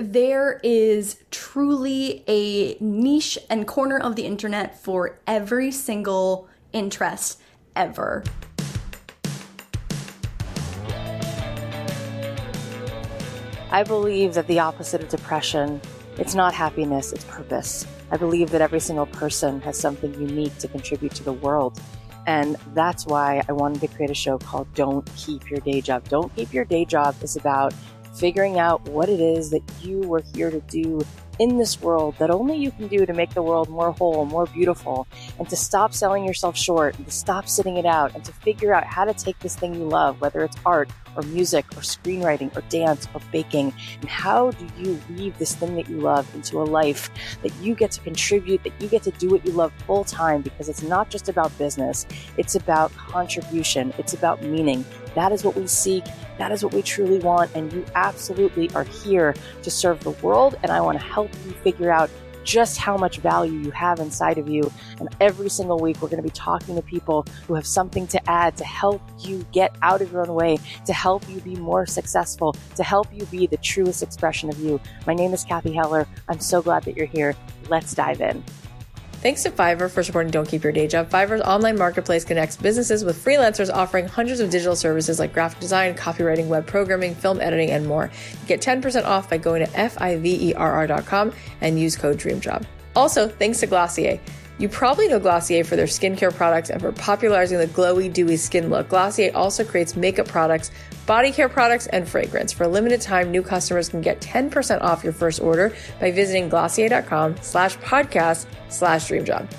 there is truly a niche and corner of the internet for every single interest ever. I believe that the opposite of depression, it's not happiness, it's purpose. I believe that every single person has something unique to contribute to the world. And that's why I wanted to create a show called Don't Keep Your Day Job. Don't Keep Your Day Job is about figuring out what it is that you were here to do in this world that only you can do to make the world more whole, more beautiful, and to stop selling yourself short, and to stop sitting it out, and to figure out how to take this thing you love, whether it's art or music or screenwriting or dance or baking, and how do you weave this thing that you love into a life that you get to contribute, that you get to do what you love full time because it's not just about business, it's about contribution, it's about meaning. That is what we seek. That is what we truly want. And you absolutely are here to serve the world. And I want to help you figure out just how much value you have inside of you. And every single week, we're going to be talking to people who have something to add to help you get out of your own way, to help you be more successful, to help you be the truest expression of you. My name is Cathy Heller. I'm so glad that you're here. Let's dive in. Thanks to Fiverr for supporting Don't Keep Your Day Job. Fiverr's online marketplace connects businesses with freelancers offering hundreds of digital services like graphic design, copywriting, web programming, film editing, and more. Get 10% off by going to F-I-V-E-R-R.com and use code DREAMJOB. Also, thanks to Glossier. You probably know Glossier for their skincare products and for popularizing the glowy, dewy skin look. Glossier also creates makeup products, body care products, and fragrance. For a limited time, new customers can get 10% off your first order by visiting glossier.com slash podcast slash dream job.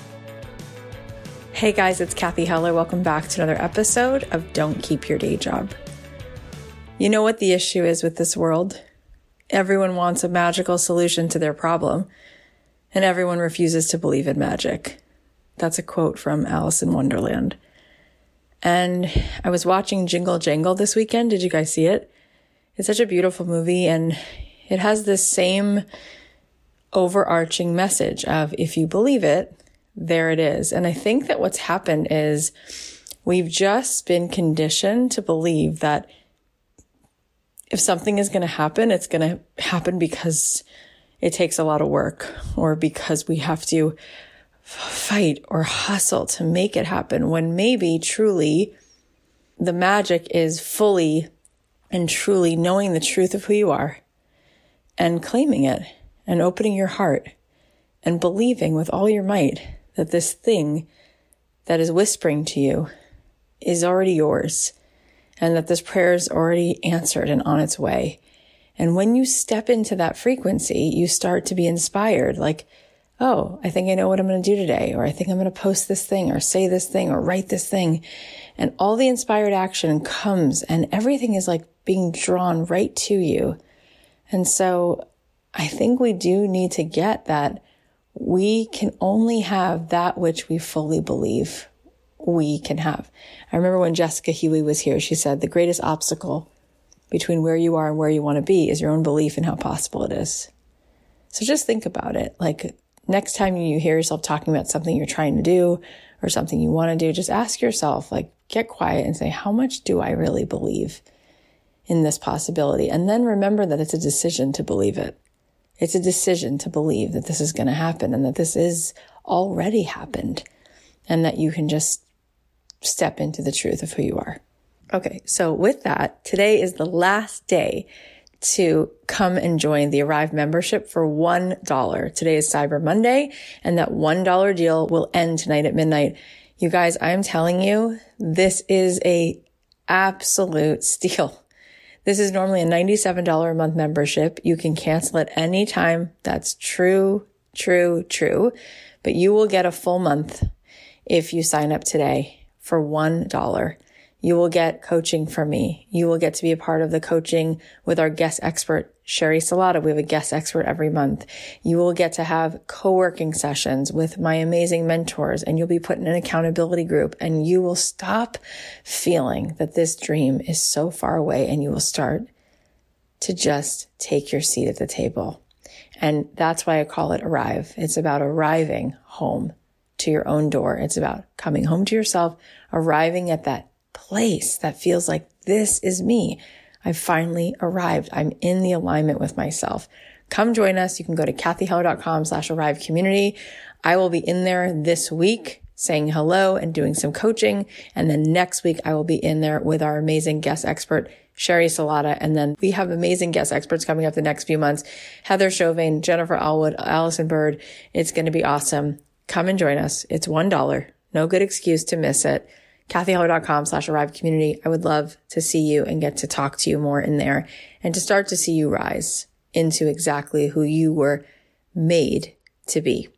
Hey guys, it's Cathy Heller. Welcome back to another episode of Don't Keep Your Day Job. You know what the issue is with this world? Everyone wants a magical solution to their problem and everyone refuses to believe in magic. That's a quote from Alice in Wonderland. And I was watching Jingle Jangle this weekend. Did you guys see it? It's such a beautiful movie and it has this same overarching message of if you believe it, there it is. And I think that what's happened is we've just been conditioned to believe that if something is going to happen, it's going to happen because it takes a lot of work or because we have to fight or hustle to make it happen when maybe truly the magic is fully and truly knowing the truth of who you are and claiming it and opening your heart and believing with all your might that this thing that is whispering to you is already yours and that this prayer is already answered and on its way. And when you step into that frequency, you start to be inspired like, oh, I think I know what I'm going to do today, or I think I'm going to post this thing, or say this thing, or write this thing. And all the inspired action comes, and everything is like being drawn right to you. And so I think we do need to get that we can only have that which we fully believe we can have. I remember when Jessica Huey was here, she said the greatest obstacle between where you are and where you want to be is your own belief in how possible it is. So just think about it. Like next time you hear yourself talking about something you're trying to do or something you want to do, just ask yourself, like, get quiet and say, how much do I really believe in this possibility? And then remember that it's a decision to believe it. It's a decision to believe that this is going to happen and that this is already happened and that you can just step into the truth of who you are. Okay. So with that, today is the last day to come and join the Arrive membership for $1. Today is Cyber Monday and that $1 deal will end tonight at midnight. You guys, I'm telling you, this is a absolute steal. This is normally a $97 a month membership. You can cancel at any time. That's true, true, true. But you will get a full month if you sign up today for $1. You will get coaching from me. You will get to be a part of the coaching with our guest expert, Sheri Salata. We have a guest expert every month. You will get to have co-working sessions with my amazing mentors and you'll be put in an accountability group and you will stop feeling that this dream is so far away and you will start to just take your seat at the table. And that's why I call it arrive. It's about arriving home to your own door. It's about coming home to yourself, arriving at that place that feels like this is me. I've finally arrived. I'm in the alignment with myself. Come join us. You can go to cathyheller.com slash arrive community. I will be in there this week saying hello and doing some coaching. And then next week, I will be in there with our amazing guest expert, Sheri Salata. And then we have amazing guest experts coming up the next few months. Heather Chauvin, Jennifer Allwood, Allison Bird. It's going to be awesome. Come and join us. It's $1. No good excuse to miss it. cathyheller.com slash arrive community. I would love to see you and get to talk to you more in there and to start to see you rise into exactly who you were made to be.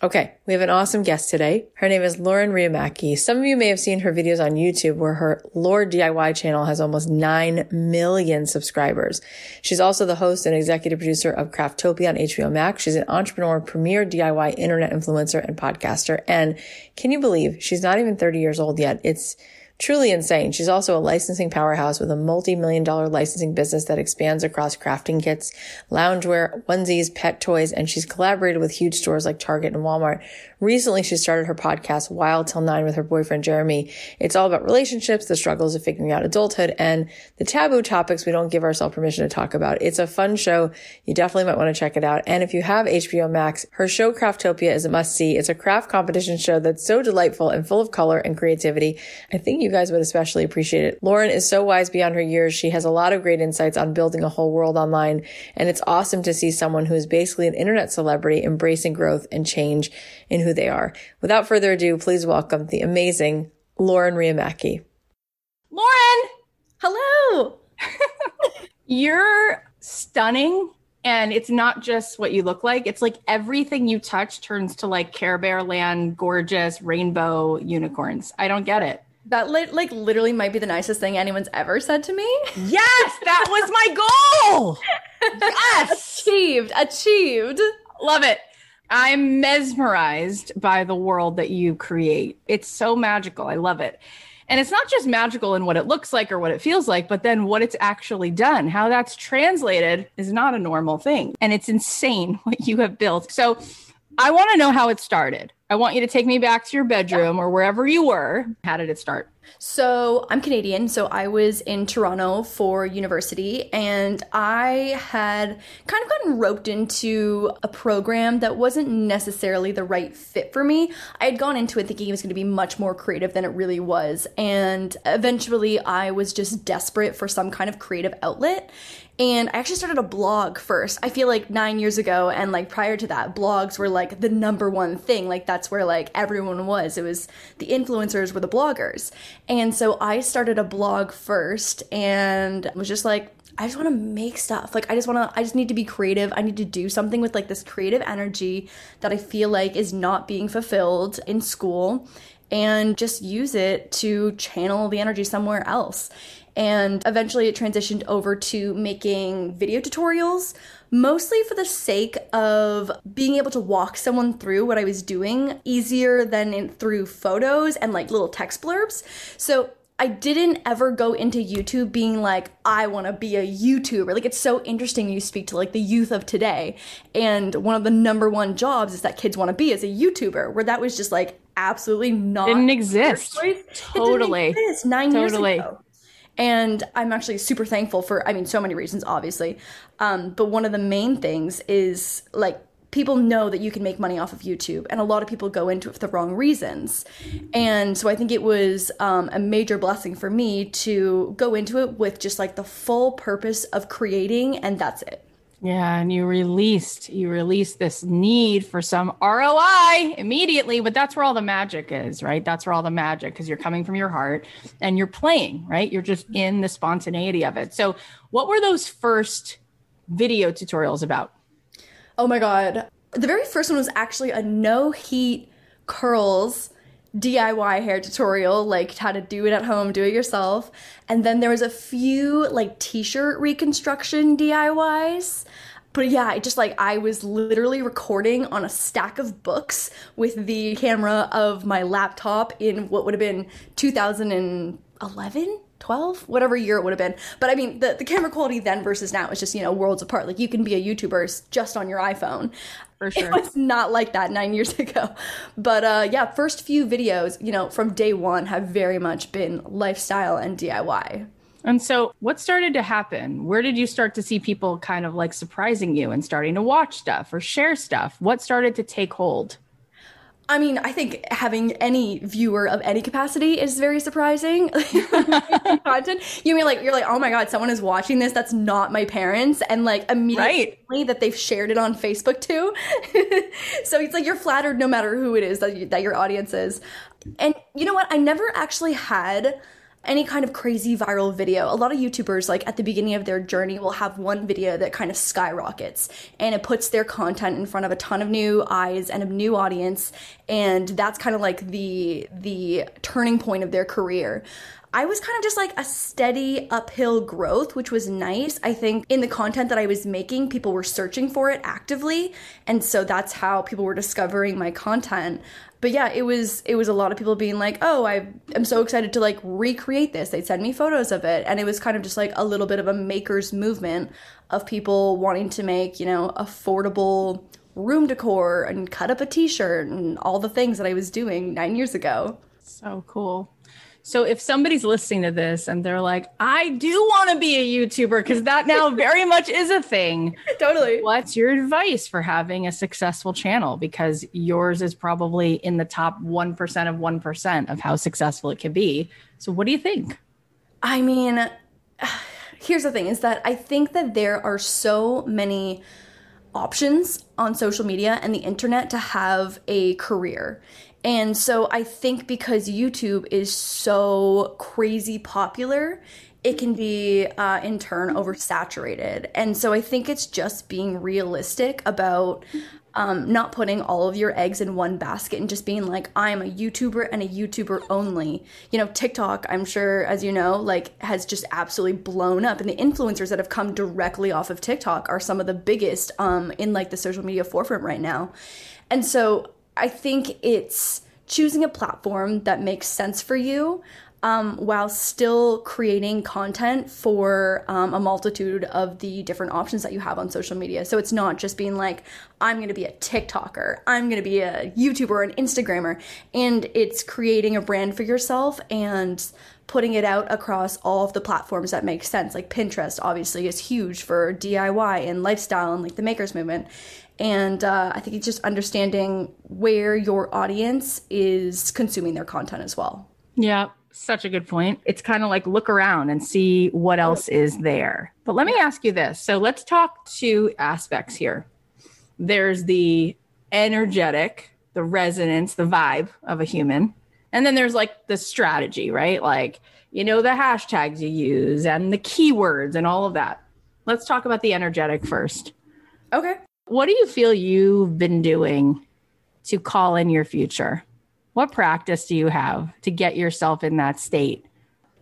Okay, we have an awesome guest today. Her name is Lauren Riihimaki. Some of you may have seen her videos on YouTube where her LaurDIY channel has almost 9 million subscribers. She's also the host and executive producer of Craftopia on HBO Max. She's an entrepreneur, premier DIY internet influencer and podcaster. And can you believe she's not even 30 years old yet? It's Truly insane. She's also a licensing powerhouse with a multi-million dollar licensing business that expands across crafting kits, loungewear, onesies, pet toys, and she's collaborated with huge stores like Target and Walmart. Recently, she started her podcast Wild Till Nine with her boyfriend Jeremy. It's all about relationships, the struggles of figuring out adulthood, and the taboo topics we don't give ourselves permission to talk about. It's a fun show. You definitely might want to check it out. And if you have HBO Max, her show Craftopia is a must see. It's a craft competition show that's so delightful and full of color and creativity. I think you guys would especially appreciate it. Lauren is so wise beyond her years. She has a lot of great insights on building a whole world online. And it's awesome to see someone who is basically an internet celebrity embracing growth and change in who they are. Without further ado, please welcome the amazing Lauren Riihimaki. Lauren! Hello! You're stunning and it's not just what you look like it's like everything you touch turns to like care bear land gorgeous rainbow unicorns i don't get it That li- like literally might be the nicest thing anyone's ever said to me. yes that was my goal yes achieved, achieved. love it i'm mesmerized by the world that you create it's so magical i love it and it's not just magical in what it looks like or what it feels like, but then what it's actually done. How that's translated is not a normal thing. And it's insane what you have built. So I want to know how it started. I want you to take me back to your bedroom or wherever you were. How did it start? So I'm Canadian, so I was in Toronto for university, and I had kind of gotten roped into a program that wasn't necessarily the right fit for me. I had gone into it thinking it was going to be much more creative than it really was, and eventually I was just desperate for some kind of creative outlet. And I actually started a blog first. I feel like nine years ago, and like prior to that, blogs were like the number one thing. Like that's where like everyone was. It was the influencers were the bloggers. And so I started a blog first and was just like, I just want to make stuff. Like I just want to I just need to be creative. I need to do something with like this creative energy that I feel like is not being fulfilled in school and just use it to channel the energy somewhere else. And eventually it transitioned over to making video tutorials, mostly for the sake of being able to walk someone through what I was doing easier than in, through photos and like little text blurbs. So I didn't ever go into YouTube being like, I want to be a YouTuber. Like, it's so interesting you speak to like the youth of today. And one of the number one jobs is that kids want to be as a YouTuber, where that was just like absolutely not. Didn't exist. Totally. Totally. Exist nine Totally. years ago. And I'm actually super thankful for, I mean, so many reasons, obviously. Um, but one of the main things is like, people know that you can make money off of YouTube, and a lot of people go into it for the wrong reasons. And so I think it was um, a major blessing for me to go into it with just like the full purpose of creating, and that's it. Yeah, and you released you released this need for some ROI immediately, but that's where all the magic is, right? That's where all the magic because you're coming from your heart and you're playing, right? You're just in the spontaneity of it. So, what were those first video tutorials about? Oh my god. The very first one was actually a no heat curls DIY hair tutorial, like how to do it at home, do it yourself. And then there was a few like t-shirt reconstruction DIYs. But yeah, it just like I was literally recording on a stack of books with the camera of my laptop in what would have been 2011 12 whatever year it would have been but i mean the, the camera quality then versus now is just you know worlds apart like you can be a youtuber just on your iphone For sure. it was not like that nine years ago but uh yeah first few videos you know from day one have very much been lifestyle and diy And so, what started to happen? Where did you start to see people kind of like surprising you and starting to watch stuff or share stuff? What started to take hold? I mean, I think having any viewer of any capacity is very surprising. Content, you mean like you're like, oh my god, someone is watching this. That's not my parents, and like immediately right. that they've shared it on Facebook too. so it's like you're flattered no matter who it is that you, that your audience is. And you know what? I never actually had any kind of crazy viral video. A lot of YouTubers, like at the beginning of their journey, will have one video that kind of skyrockets and it puts their content in front of a ton of new eyes and a new audience. And that's kind of like the the turning point of their career. I was kind of just like a steady uphill growth, which was nice. I think in the content that I was making, people were searching for it actively. And so that's how people were discovering my content but yeah, it was it was a lot of people being like, "Oh, I am so excited to like recreate this." They'd send me photos of it, and it was kind of just like a little bit of a makers movement of people wanting to make, you know, affordable room decor and cut up a t-shirt and all the things that I was doing 9 years ago. So cool. So if somebody's listening to this and they're like, I do want to be a YouTuber because that now very much is a thing. Totally. What's your advice for having a successful channel? Because yours is probably in the top 1% of 1% of how successful it can be. So what do you think? I mean, here's the thing is that I think that there are so many options on social media and the internet to have a career. And so I think because YouTube is so crazy popular, it can be uh, in turn oversaturated. And so I think it's just being realistic about um, not putting all of your eggs in one basket and just being like, I'm a YouTuber and a YouTuber only. You know, TikTok, I'm sure, as you know, like has just absolutely blown up. And the influencers that have come directly off of TikTok are some of the biggest um, in like the social media forefront right now. And so I think it's choosing a platform that makes sense for you um, while still creating content for um, a multitude of the different options that you have on social media. So it's not just being like, I'm going to be a TikToker, I'm going to be a YouTuber, an Instagrammer, and it's creating a brand for yourself and putting it out across all of the platforms that make sense. Like Pinterest, obviously, is huge for DIY and lifestyle and like the makers movement. And uh, I think it's just understanding where your audience is consuming their content as well. Yeah, such a good point. It's kind of like look around and see what else is there. But let me ask you this. So let's talk two aspects here. There's the energetic, the resonance, the vibe of a human. And then there's like the strategy, right? Like, you know, the hashtags you use and the keywords and all of that. Let's talk about the energetic first. Okay. What do you feel you've been doing to call in your future? What practice do you have to get yourself in that state?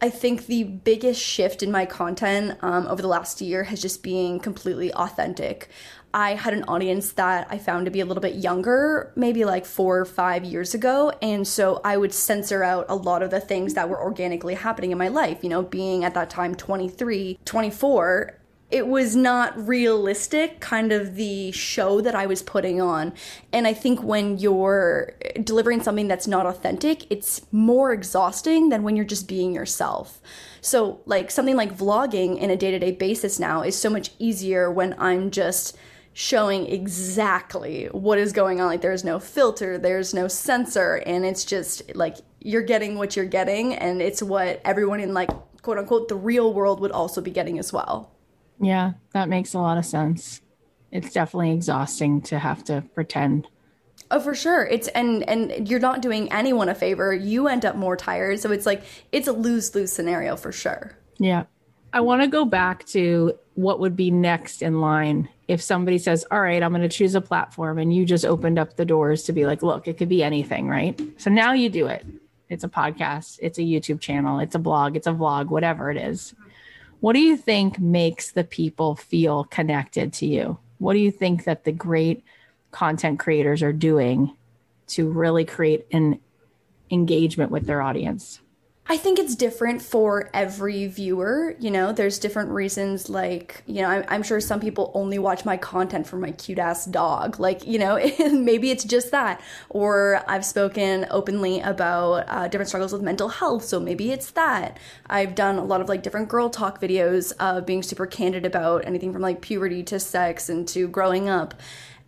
I think the biggest shift in my content um, over the last year has just being completely authentic. I had an audience that I found to be a little bit younger, maybe like four or five years ago. And so I would censor out a lot of the things that were organically happening in my life. You know, being at that time 23, 24, it was not realistic kind of the show that I was putting on. And I think when you're delivering something that's not authentic, it's more exhausting than when you're just being yourself. So, like something like vlogging in a day to day basis now is so much easier when I'm just showing exactly what is going on. Like, there's no filter, there's no censor, and it's just like you're getting what you're getting, and it's what everyone in like quote unquote the real world would also be getting as well. Yeah, that makes a lot of sense. It's definitely exhausting to have to pretend. Oh, for sure. It's and and you're not doing anyone a favor. You end up more tired, so it's like it's a lose lose scenario for sure. Yeah. I want to go back to what would be next in line if somebody says, All right, I'm going to choose a platform, and you just opened up the doors to be like, Look, it could be anything, right? So now you do it. It's a podcast, it's a YouTube channel, it's a blog, it's a vlog, whatever it is. What do you think makes the people feel connected to you? What do you think that the great content creators are doing to really create an engagement with their audience? I think it's different for every viewer. You know, there's different reasons. Like, you know, I'm, I'm sure some people only watch my content for my cute ass dog. Like, you know, maybe it's just that. Or I've spoken openly about uh, different struggles with mental health, so maybe it's that. I've done a lot of like different girl talk videos, uh, being super candid about anything from like puberty to sex and to growing up.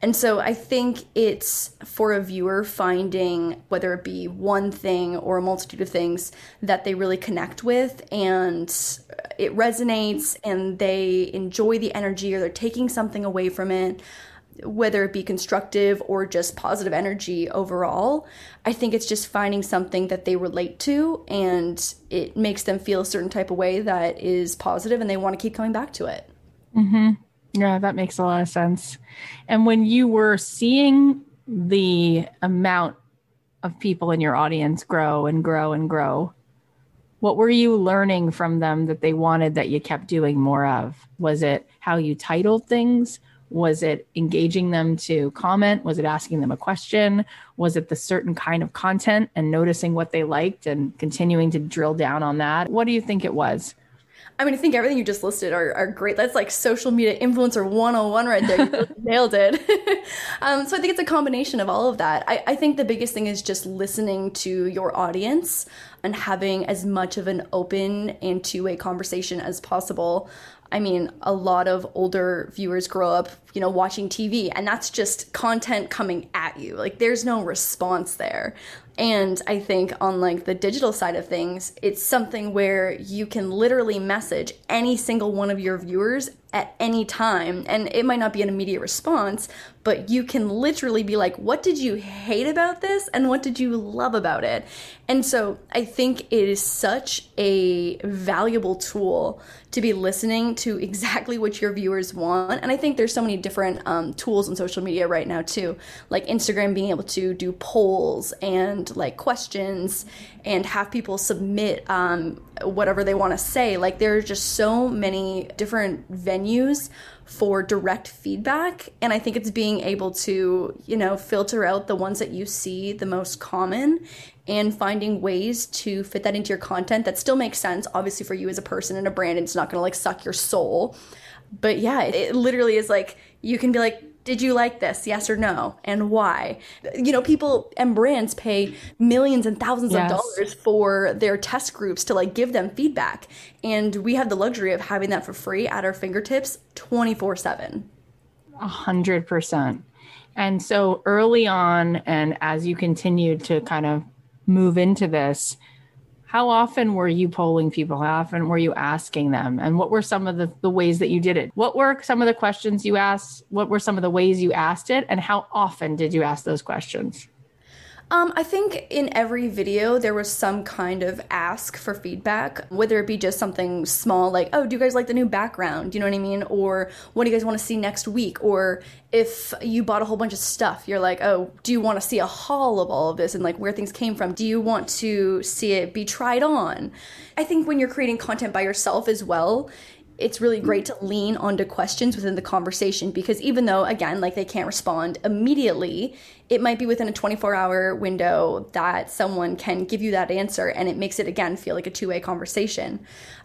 And so I think it's for a viewer finding whether it be one thing or a multitude of things that they really connect with and it resonates and they enjoy the energy or they're taking something away from it, whether it be constructive or just positive energy overall. I think it's just finding something that they relate to and it makes them feel a certain type of way that is positive and they want to keep coming back to it. Mm-hmm. Yeah, that makes a lot of sense. And when you were seeing the amount of people in your audience grow and grow and grow, what were you learning from them that they wanted that you kept doing more of? Was it how you titled things? Was it engaging them to comment? Was it asking them a question? Was it the certain kind of content and noticing what they liked and continuing to drill down on that? What do you think it was? I mean, I think everything you just listed are, are great. That's like social media influencer 101 right there. You nailed it. um, so I think it's a combination of all of that. I, I think the biggest thing is just listening to your audience and having as much of an open and two way conversation as possible. I mean, a lot of older viewers grow up, you know, watching TV, and that's just content coming at you. Like, there's no response there. And I think on like the digital side of things, it's something where you can literally message any single one of your viewers at any time. And it might not be an immediate response, but you can literally be like, what did you hate about this? And what did you love about it? And so I think it is such a valuable tool to be listening to exactly what your viewers want. And I think there's so many different um, tools on social media right now, too, like Instagram being able to do polls and like questions and have people submit um, whatever they want to say. Like, there are just so many different venues for direct feedback. And I think it's being able to, you know, filter out the ones that you see the most common and finding ways to fit that into your content that still makes sense, obviously, for you as a person and a brand. And it's not going to like suck your soul. But yeah, it, it literally is like, you can be like, did you like this? Yes or no? And why? You know, people and brands pay millions and thousands yes. of dollars for their test groups to like give them feedback. And we have the luxury of having that for free at our fingertips 24 7. A hundred percent. And so early on, and as you continued to kind of move into this, how often were you polling people? How often were you asking them? And what were some of the, the ways that you did it? What were some of the questions you asked? What were some of the ways you asked it? And how often did you ask those questions? Um, I think in every video there was some kind of ask for feedback, whether it be just something small like, oh, do you guys like the new background? You know what I mean? Or what do you guys want to see next week? Or if you bought a whole bunch of stuff, you're like, oh, do you want to see a haul of all of this and like where things came from? Do you want to see it be tried on? I think when you're creating content by yourself as well, it's really great to lean onto questions within the conversation because even though again like they can't respond immediately it might be within a 24 hour window that someone can give you that answer and it makes it again feel like a two-way conversation.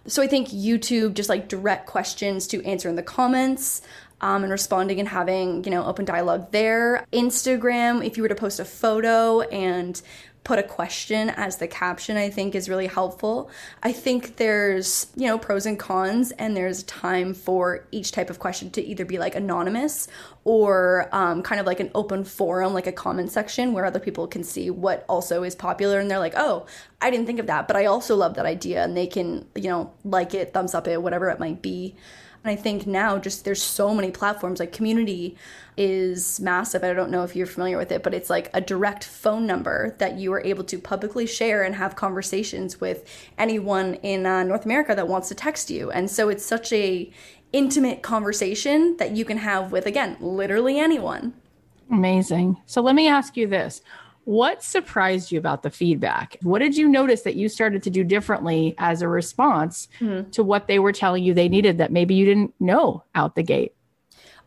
So i think youtube just like direct questions to answer in the comments um, and responding and having you know open dialogue there. Instagram if you were to post a photo and put a question as the caption i think is really helpful. I think there's you know pros and cons and there's time for each type of question to either be like anonymous or um, kind of like an open forum like a comment section where other people can see what also is popular and they're like oh i didn't think of that but i also love that idea and they can you know like it thumbs up it whatever it might be and I think now just there's so many platforms like community is massive. I don't know if you're familiar with it, but it's like a direct phone number that you are able to publicly share and have conversations with anyone in uh, North America that wants to text you. And so it's such a intimate conversation that you can have with again, literally anyone. Amazing. So let me ask you this. What surprised you about the feedback? What did you notice that you started to do differently as a response mm-hmm. to what they were telling you they needed that maybe you didn't know out the gate?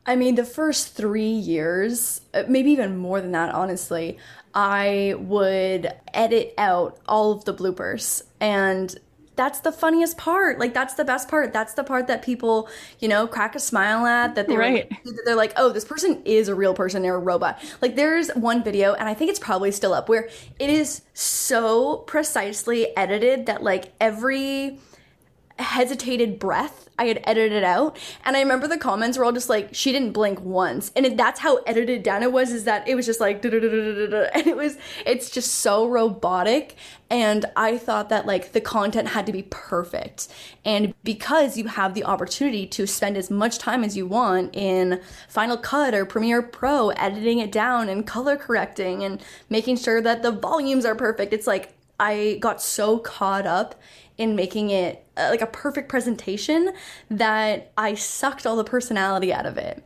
I mean, the first three years, uh, maybe even more than that, honestly, I would edit out all of the bloopers. And that's the funniest part. Like, that's the best part. That's the part that people, you know, crack a smile at. That they're, Right. that they're like, oh, this person is a real person. They're a robot. Like, there's one video, and I think it's probably still up, where it is so precisely edited that, like, every hesitated breath I had edited it out. And I remember the comments were all just like, she didn't blink once. And that's how edited down it was, is that it was just like, and it was, it's just so robotic. And I thought that like the content had to be perfect. And because you have the opportunity to spend as much time as you want in Final Cut or Premiere Pro, editing it down and color correcting and making sure that the volumes are perfect, it's like, I got so caught up in making it like a perfect presentation that I sucked all the personality out of it.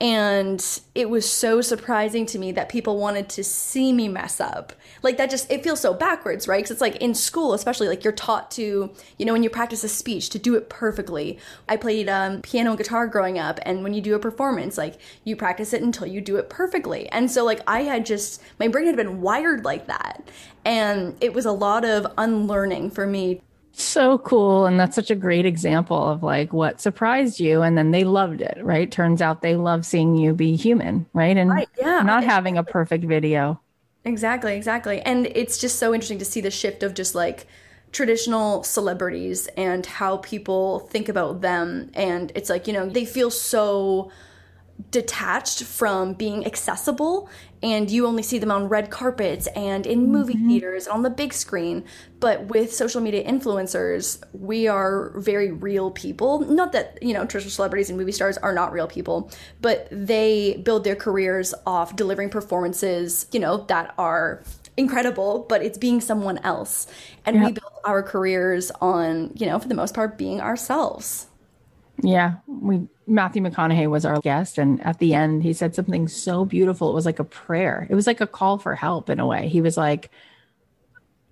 And it was so surprising to me that people wanted to see me mess up. Like that just, it feels so backwards, right? Because it's like in school, especially, like you're taught to, you know, when you practice a speech, to do it perfectly. I played um, piano and guitar growing up, and when you do a performance, like you practice it until you do it perfectly. And so, like, I had just, my brain had been wired like that. And it was a lot of unlearning for me So cool. And that's such a great example of like what surprised you. And then they loved it, right? Turns out they love seeing you be human, right? And Right, yeah. not having a perfect video. Exactly, exactly. And it's just so interesting to see the shift of just like traditional celebrities and how people think about them. And it's like, you know, they feel so detached from being accessible and you only see them on red carpets and in movie mm-hmm. theaters and on the big screen. But with social media influencers we are very real people. Not that you know traditional celebrities and movie stars are not real people but they build their careers off delivering performances you know that are incredible but it's being someone else. And we build our careers on you know for the most part being ourselves Yeah, we Matthew McConaughey was our guest, and at the end, he said something so beautiful. It was like a prayer. It was like a call for help in a way. He was like,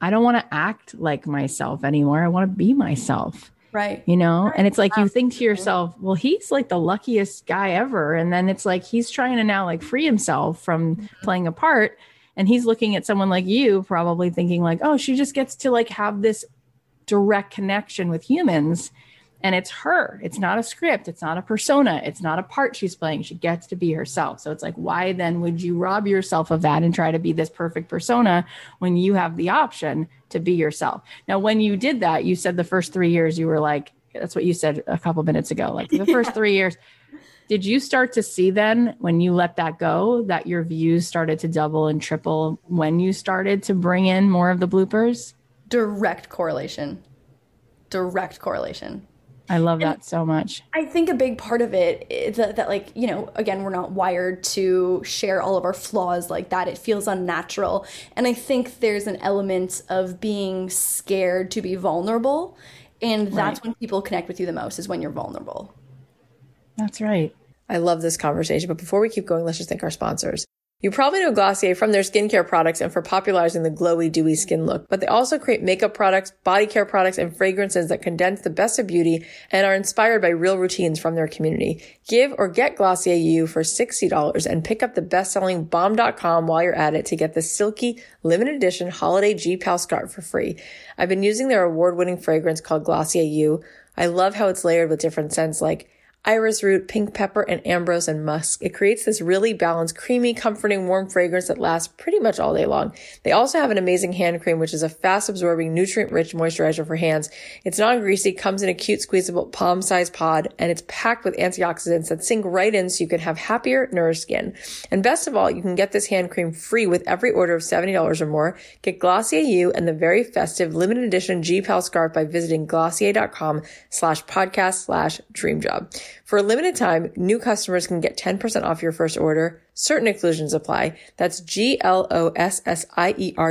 "I don't want to act like myself anymore. I want to be myself." right You know, and it's like you think to yourself, "Well, he's like the luckiest guy ever," and then it's like he's trying to now like free himself from playing a part, and he's looking at someone like you, probably thinking like, "Oh, she just gets to like have this direct connection with humans." And it's her. It's not a script. It's not a persona. It's not a part she's playing. She gets to be herself. So it's like why then would you rob yourself of that and try to be this perfect persona when you have the option to be yourself? Now when you did that you said the first three years you were like that's what you said a couple minutes ago like the first three years. Did you start to see then when you let that go that your views started to double and triple when you started to bring in more of the bloopers? Direct correlation. Direct correlation i love that so much I think a big part of it is that, that, like, you know, again, we're not wired to share all of our flaws like that. It feels unnatural. And I think there's an element of being scared to be vulnerable. And that's Right. when people connect with you the most, is when you're vulnerable. that's right I love this conversation, but before we keep going, let's just thank our sponsors. You probably know Glossier from their skincare products and for popularizing the glowy, dewy skin look, but they also create makeup products, body care products, and fragrances that condense the best of beauty and are inspired by real routines from their community. Give or get Glossier You for $60 and pick up the best-selling Balm Dotcom while you're at it to get the silky, limited edition holiday G-Pal scarf for free. I've been using their award-winning fragrance called Glossier You. I love how it's layered with different scents like iris root, pink pepper, and ambrox and musk. It creates this really balanced, creamy, comforting, warm fragrance that lasts pretty much all day long. They also have an amazing hand cream, which is a fast absorbing, nutrient rich moisturizer for hands. It's non-greasy, comes in a cute squeezable palm sized pod, and it's packed with antioxidants that sink right in so you can have happier, nourished skin. And best of all, you can get this hand cream free with every order of $70 or more. Get Glossier You and the very festive limited edition G-Pal scarf by visiting glossier.com slash podcast slash dream job. For a limited time, new customers can get 10% off your first order. Certain exclusions apply. That's G-L-O-S-S-I-E-R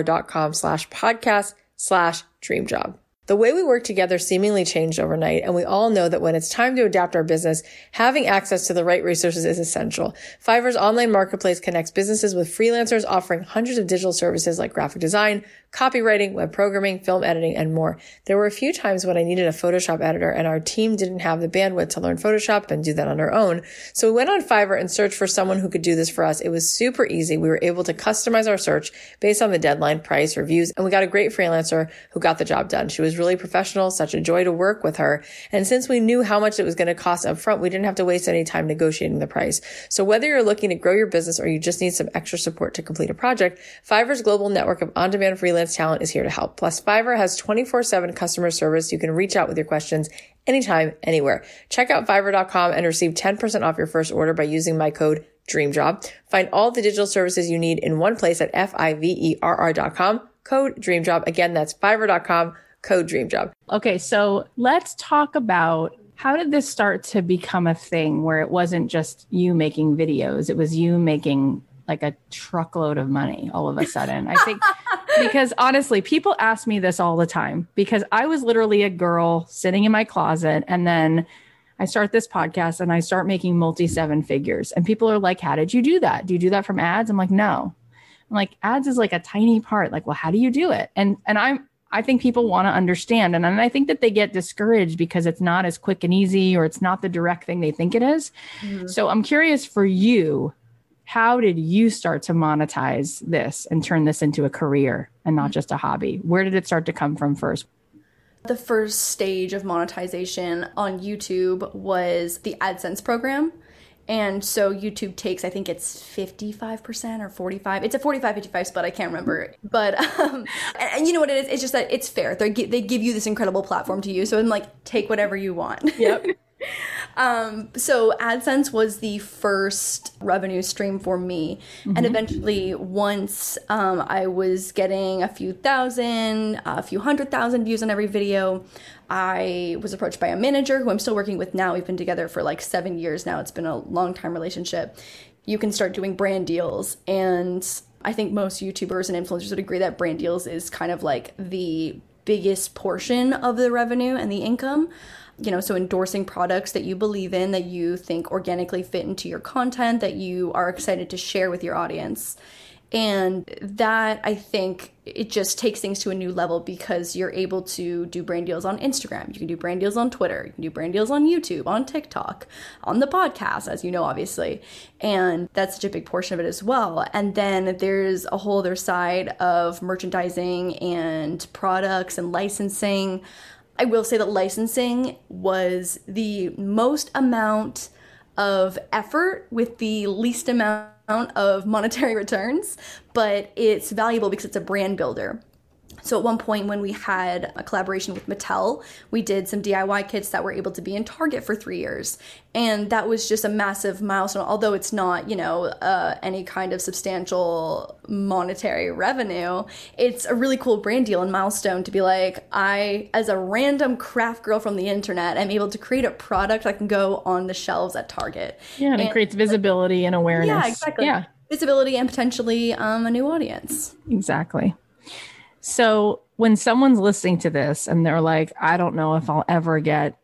dot com slash podcast slash dream job. The way we work together seemingly changed overnight, and we all know that when it's time to adapt our business, having access to the right resources is essential. Fiverr's online marketplace connects businesses with freelancers offering hundreds of digital services like graphic design, copywriting, web programming, film editing, and more. There were a few times when I needed a Photoshop editor and our team didn't have the bandwidth to learn Photoshop and do that on our own. So we went on Fiverr and searched for someone who could do this for us. It was super easy. We were able to customize our search based on the deadline, price, reviews, and we got a great freelancer who got the job done. She was really professional, such a joy to work with her. And since we knew how much it was going to cost up front, we didn't have to waste any time negotiating the price. So whether you're looking to grow your business or you just need some extra support to complete a project, Fiverr's global network of on-demand freelance talent is here to help. Plus, Fiverr has 24-7 customer service. You can reach out with your questions anytime, anywhere. Check out Fiverr.com and receive 10% off your first order by using my code DREAMJOB. Find all the digital services you need in one place at F-I-V-E-R-R.com. Code DREAMJOB. Again, that's Fiverr.com. Code dream job. Okay, so let's talk about how did this start to become a thing where it wasn't just you making videos, it was you making like a truckload of money all of a sudden. I think because honestly, people ask me this all the time because I was literally a girl sitting in my closet and then I start this podcast and I start making multi seven figures. And people are like, How did you do that? Do you do that from ads? I'm like, No. I'm like, ads is like a tiny part. Like, well, how do you do it? And and I'm I think people want to understand. And, and I think that they get discouraged because it's not as quick and easy or it's not the direct thing they think it is. Mm-hmm. So I'm curious for you, how did you start to monetize this and turn this into a career and not just a hobby? Where did it start to come from first? The first stage of monetization on YouTube was the AdSense program. And so YouTube takes, I think it's 55% or 45. It's a 45 55 split. I can't remember. But, um, and, and, you know what it is? It's just that it's fair. They they give you this incredible platform to use. So I'm like, take whatever you want. Yep. Um, so AdSense was the first revenue stream for me. Mm-hmm. And eventually, once um, I was getting a few thousand, a few hundred thousand views on every video, I was approached by a manager who I'm still working with now. We've been together for like seven years now. It's been a long time relationship. You can start doing brand deals. And I think most YouTubers and influencers would agree that brand deals is kind of like the biggest portion of the revenue and the income you know, so endorsing products that you believe in, that you think organically fit into your content, that you are excited to share with your audience. And that I think it just takes things to a new level because you're able to do brand deals on Instagram. You can do brand deals on Twitter. You can do brand deals on YouTube, on TikTok, on the podcast, as you know, obviously. And that's such a big portion of it as well. And then there's a whole other side of merchandising and products and licensing. I will say that licensing was the most amount of effort with the least amount of monetary returns, but it's valuable because it's a brand builder. So at one point when we had a collaboration with Mattel, we did some DIY kits that were able to be in Target for three years. And that was just a massive milestone, although it's not, you know, uh, any kind of substantial monetary revenue. It's a really cool brand deal and milestone to be like, I, as a random craft girl from the internet, am able to create a product that can go on the shelves at Target. Yeah, and, and it creates visibility and awareness. Yeah, exactly. Yeah. Visibility and potentially um, a new audience. Exactly. So when someone's listening to this and they're like, I don't know if I'll ever get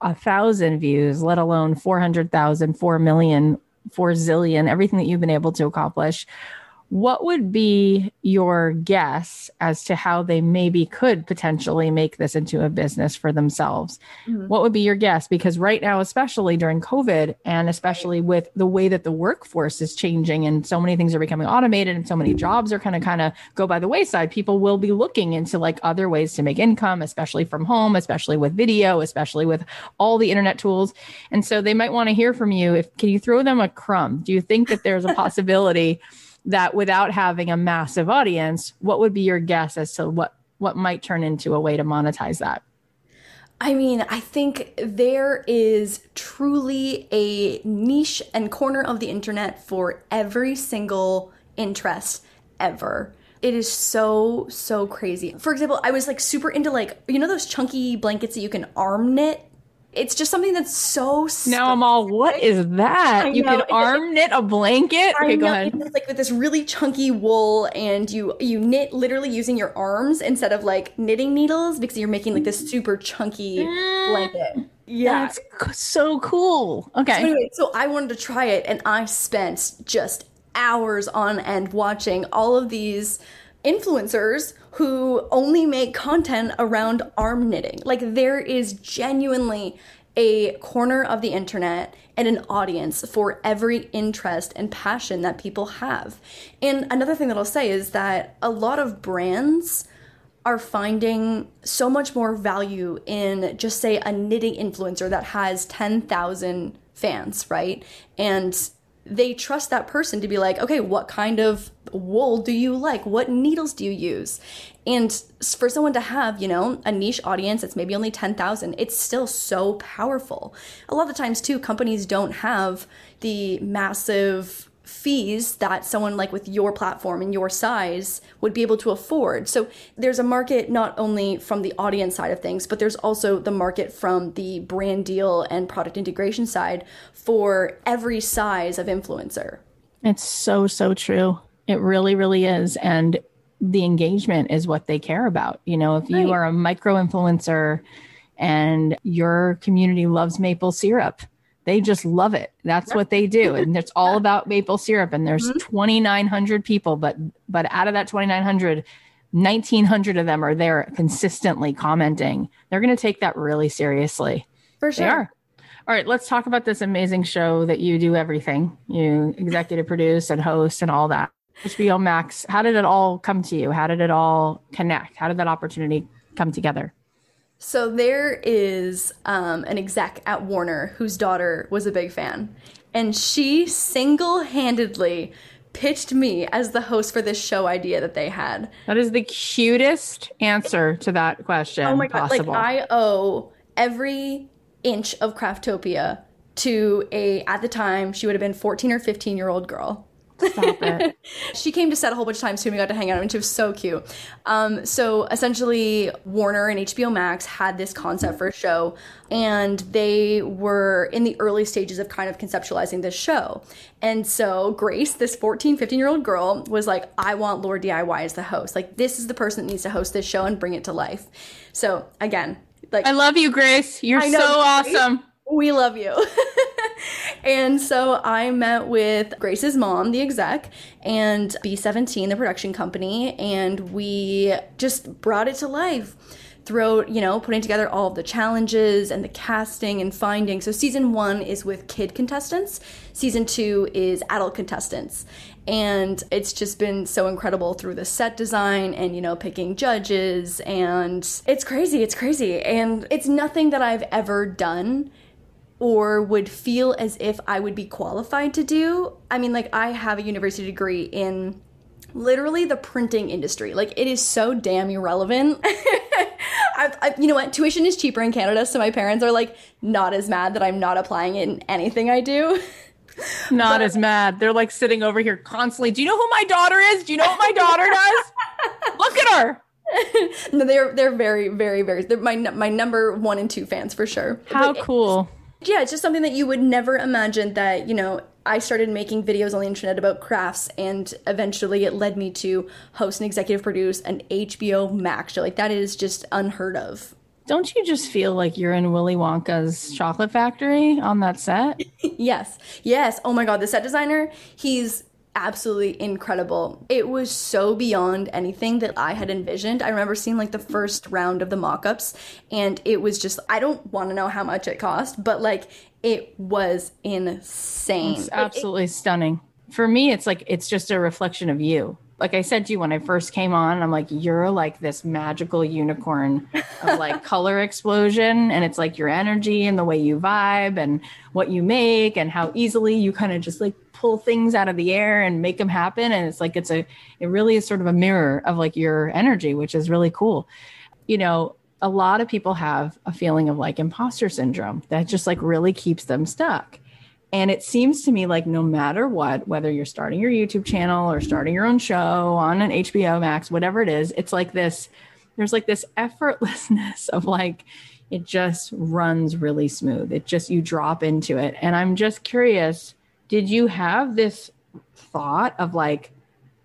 a thousand views, let alone 400,000, 4 million, 4 zillion, everything that you've been able to accomplish, what would be your guess as to how they maybe could potentially make this into a business for themselves? Mm-hmm. What would be your guess? Because right now, especially during COVID, and especially with the way that the workforce is changing and so many things are becoming automated and so many jobs are kind of kind of go by the wayside, people will be looking into like other ways to make income, especially from home, especially with video, especially with all the internet tools. And so they might want to hear from you. If can you throw them a crumb? Do you think that there's a possibility? That without having a massive audience, what would be your guess as to what what might turn into a way to monetize that? I mean, I think there is truly a niche and corner of the internet for every single interest ever. It is so, so crazy. For example, I was like super into like, you know, those chunky blankets that you can arm knit it's just something that's so now i'm all what is that? I you know. can arm knit a blanket? I okay go ahead. It's like with this really chunky wool, and you you knit literally using your arms instead of like knitting needles because you're making like this mm. super chunky mm. blanket. Yeah. that's so cool. So okay anyway, so I wanted to try it, and I spent just hours on end watching all of these influencers who only make content around arm knitting. Like there is genuinely a corner of the internet and an audience for every interest and passion that people have. And another thing that I'll say is that a lot of brands are finding so much more value in just say a knitting influencer that has 10,000 fans, right? And they trust that person to be like, okay, what kind of wool do you like? What needles do you use? And for someone to have, you know, a niche audience that's maybe only 10,000, it's still so powerful. A lot of times, too, companies don't have the massive fees that someone like with your platform and your size would be able to afford. So there's a market not only from the audience side of things, but there's also the market from the brand deal and product integration side for every size of influencer. It's so, so true. It really, really is. And the engagement is what they care about. You know, if you Right. are a micro influencer and your community loves maple syrup, they just love it. That's what they do. And it's all about maple syrup. And there's mm-hmm. 2,900 people, but, but out of that 2,900, 1900 of them are there consistently commenting. They're going to take that really seriously. For sure. All right, let's talk about this amazing show that you do everything. You executive produce and host and all that. HBO Max. How did it all come to you? How did it all connect? How did that opportunity come together? So there is um, an exec at Warner whose daughter was a big fan, and she single-handedly pitched me as the host for this show idea that they had. That is the cutest answer to that question Oh my god! possible. Like I owe every inch of Craftopia to a at the time she would have been 14 or 15 year old girl. Stop it. She came to set a whole bunch of times too, and we got to hang out, and she was so cute. Um, so essentially, Warner and HBO Max had this concept for a show, and they were in the early stages of kind of conceptualizing this show. And so Grace, this 14, 15 year old girl, was like, I want LaurDIY as the host. Like, this is the person that needs to host this show and bring it to life. So again, like I love you, Grace. You're know, so right? awesome. We love you. and so I met with Grace's mom, the exec, and B17, the production company, and we just brought it to life throughout, you know, putting together all of the challenges and the casting and finding. So season one is with kid contestants, season two is adult contestants. And it's just been so incredible through the set design and, you know, picking judges. And it's crazy. It's crazy. And it's nothing that I've ever done or would feel as if I would be qualified to do. I mean, like, I have a university degree in literally the printing industry. Like, it is so damn irrelevant. I, I, you know what? Tuition is cheaper in Canada, so my parents are like not as mad that I'm not applying in anything I do. Not as mad. They're like sitting over here constantly. Do you know who my daughter is? Do you know what my daughter does? Look at her. no, they're they're very very very they're my my number one and two fans for sure. How But- cool. Yeah, it's just something that you would never imagine that, you know, I started making videos on the internet about crafts and eventually it led me to host and executive produce an HBO Max show. Like that is just unheard of. Don't you just feel like you're in Willy Wonka's chocolate factory on that set? yes. Yes. Oh my god, the set designer, he's absolutely incredible. It was so beyond anything that I had envisioned. I remember seeing like the first round of the mock-ups and it was just I don't want to know how much it cost, but like it was insane. It's absolutely stunning. For me, it's like it's just a reflection of you. Like I said to you when I first came on, I'm like, you're like this magical unicorn of like color explosion. And it's like your energy and the way you vibe and what you make and how easily you kind of just like pull things out of the air and make them happen. And it's like, it's a, it really is sort of a mirror of like your energy, which is really cool. You know, a lot of people have a feeling of like imposter syndrome that just like really keeps them stuck. And it seems to me like no matter what, whether you're starting your YouTube channel or starting your own show on an HBO Max, whatever it is, it's like this there's like this effortlessness of like it just runs really smooth. It just, you drop into it. And I'm just curious did you have this thought of like,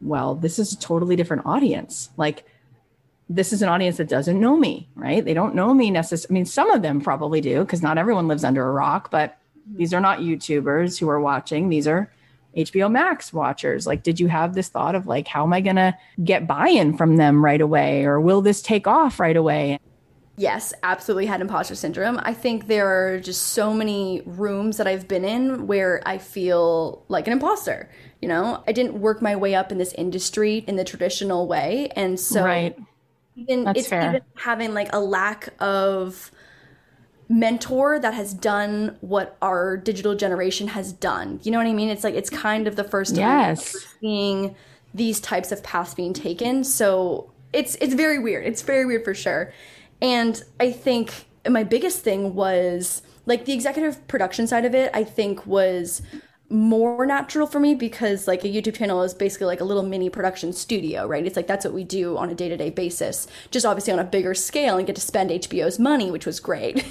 well, this is a totally different audience? Like, this is an audience that doesn't know me, right? They don't know me necessarily. I mean, some of them probably do because not everyone lives under a rock, but these are not YouTubers who are watching. These are HBO Max watchers. Like, did you have this thought of like, how am I going to get buy in from them right away? Or will this take off right away? Yes, absolutely had imposter syndrome. I think there are just so many rooms that I've been in where I feel like an imposter. You know, I didn't work my way up in this industry in the traditional way. And so, right. even That's it's fair. even having like a lack of mentor that has done what our digital generation has done. You know what I mean? It's like it's kind of the first time yes. seeing these types of paths being taken. So it's it's very weird. It's very weird for sure. And I think my biggest thing was like the executive production side of it, I think was more natural for me because like a YouTube channel is basically like a little mini production studio, right? It's like that's what we do on a day-to-day basis, just obviously on a bigger scale and get to spend HBO's money, which was great.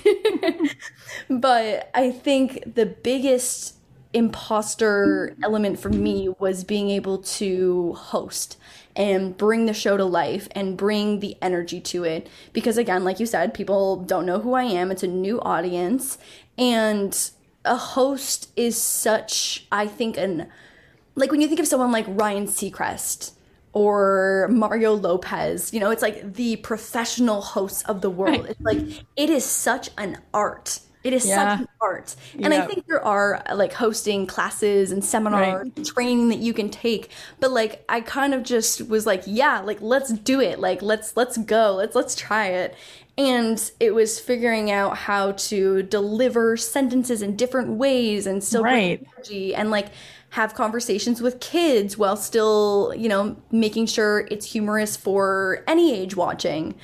but I think the biggest imposter element for me was being able to host and bring the show to life and bring the energy to it because again like you said people don't know who I am it's a new audience and a host is such, I think, an like when you think of someone like Ryan Seacrest or Mario Lopez, you know, it's like the professional hosts of the world. Right. It's like it is such an art. It is yeah. such an art. And I think there are like hosting classes and seminar right. training that you can take. But like I kind of just was like, yeah, like let's do it. Like let's let's go. Let's let's try it and it was figuring out how to deliver sentences in different ways and still right. energy and like have conversations with kids while still you know making sure it's humorous for any age watching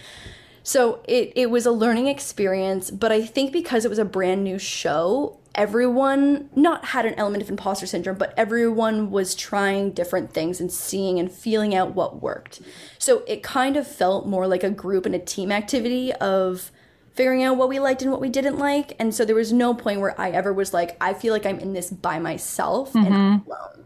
so it, it was a learning experience but i think because it was a brand new show everyone not had an element of imposter syndrome, but everyone was trying different things and seeing and feeling out what worked. So it kind of felt more like a group and a team activity of figuring out what we liked and what we didn't like. And so there was no point where I ever was like, I feel like I'm in this by myself mm-hmm. and alone.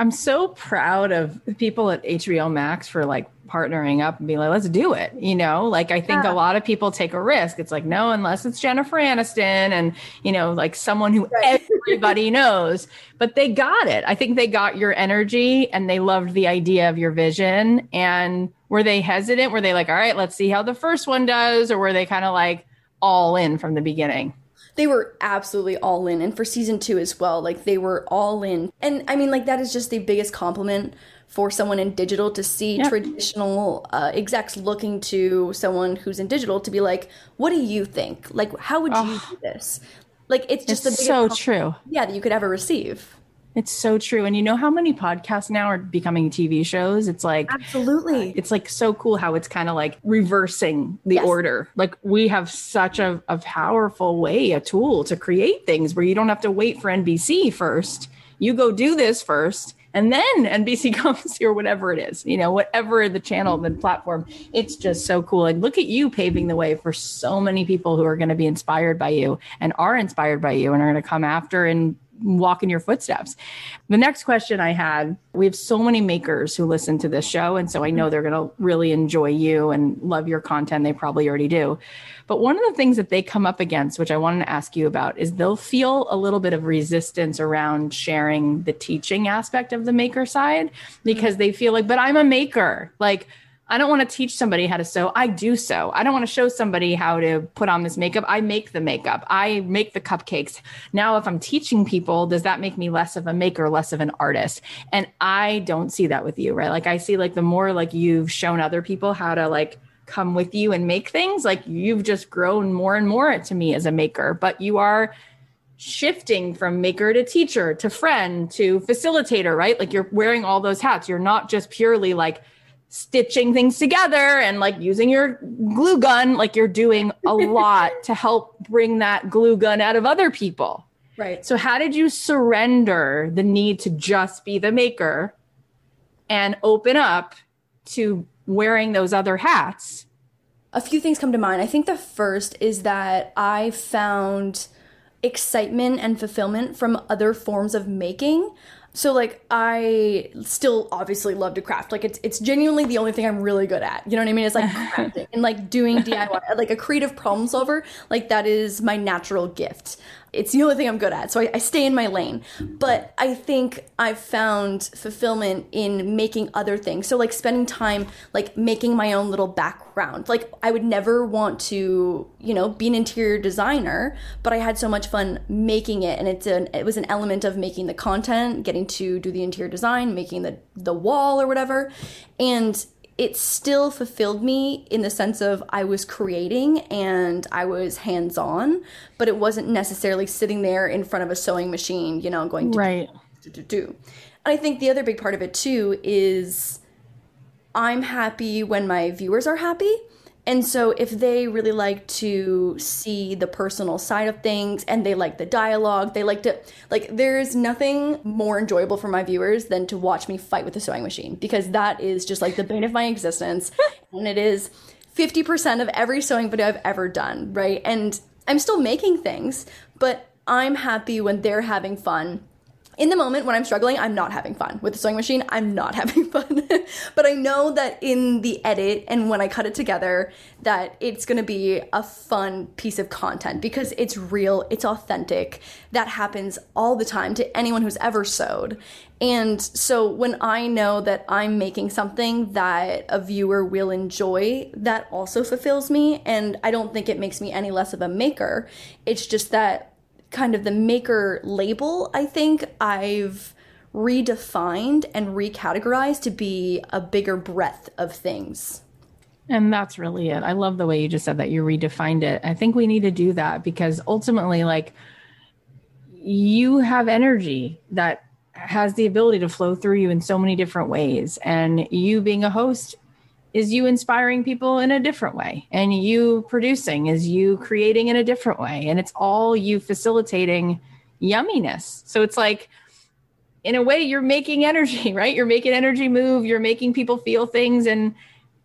I'm so proud of people at HBO Max for like partnering up and being like, let's do it. You know, like I think yeah. a lot of people take a risk. It's like, no, unless it's Jennifer Aniston and, you know, like someone who right. everybody knows, but they got it. I think they got your energy and they loved the idea of your vision. And were they hesitant? Were they like, all right, let's see how the first one does? Or were they kind of like all in from the beginning? They were absolutely all in and for season two as well like they were all in. And i mean like that is just the biggest compliment for someone in digital to see yep. traditional uh, execs looking to someone who's in digital to be like what do you think? Like how would you do this? Like it's just it's so true. yeah that you could ever receive it's so true. And you know how many podcasts now are becoming TV shows? It's like Absolutely. Uh, it's like so cool how it's kind of like reversing the yes. order. Like we have such a, a powerful way, a tool to create things where you don't have to wait for NBC first. You go do this first and then NBC comes here, whatever it is, you know, whatever the channel, the platform. It's just so cool. And look at you paving the way for so many people who are going to be inspired by you and are inspired by you and are going to come after and walk in your footsteps. The next question I had we have so many makers who listen to this show. And so I know mm-hmm. they're going to really enjoy you and love your content. They probably already do. But one of the things that they come up against, which I wanted to ask you about, is they'll feel a little bit of resistance around sharing the teaching aspect of the maker side mm-hmm. because they feel like, but I'm a maker. Like, I don't want to teach somebody how to sew. I do sew. I don't want to show somebody how to put on this makeup. I make the makeup. I make the cupcakes. Now, if I'm teaching people, does that make me less of a maker, less of an artist? And I don't see that with you, right? Like I see like the more like you've shown other people how to like come with you and make things, like you've just grown more and more to me as a maker, but you are shifting from maker to teacher to friend to facilitator, right? Like you're wearing all those hats. You're not just purely like stitching things together and like using your glue gun like you're doing a lot to help bring that glue gun out of other people right so how did you surrender the need to just be the maker and open up to wearing those other hats a few things come to mind. I think the first is that I found excitement and fulfillment from other forms of making. So like I still obviously love to craft. Like it's it's genuinely the only thing I'm really good at. You know what I mean? It's like crafting and like doing DIY, like a creative problem solver. Like that is my natural gift. It's the only thing I'm good at. So I, I stay in my lane. But I think I've found fulfillment in making other things. So like spending time like making my own little background. Like I would never want to, you know, be an interior designer, but I had so much fun making it and it's an it was an element of making the content, getting to do the interior design, making the the wall or whatever. And it still fulfilled me in the sense of I was creating and I was hands on, but it wasn't necessarily sitting there in front of a sewing machine, you know, going to right. do, do, do. And I think the other big part of it too is I'm happy when my viewers are happy. And so if they really like to see the personal side of things and they like the dialogue, they like to like there's nothing more enjoyable for my viewers than to watch me fight with a sewing machine because that is just like the bane of my existence and it is 50% of every sewing video I've ever done, right? And I'm still making things, but I'm happy when they're having fun in the moment when I'm struggling, I'm not having fun. With the sewing machine, I'm not having fun. but I know that in the edit and when I cut it together, that it's gonna be a fun piece of content because it's real, it's authentic. That happens all the time to anyone who's ever sewed. And so when I know that I'm making something that a viewer will enjoy, that also fulfills me. And I don't think it makes me any less of a maker. It's just that kind of the maker label, I think I've redefined and recategorized to be a bigger breadth of things. And that's really it. I love the way you just said that you redefined it. I think we need to do that because ultimately, like, you have energy that has the ability to flow through you in so many different ways. And you being a host is you inspiring people in a different way and you producing is you creating in a different way and it's all you facilitating yumminess. So it's like in a way you're making energy right? You're making energy move you're making people feel things and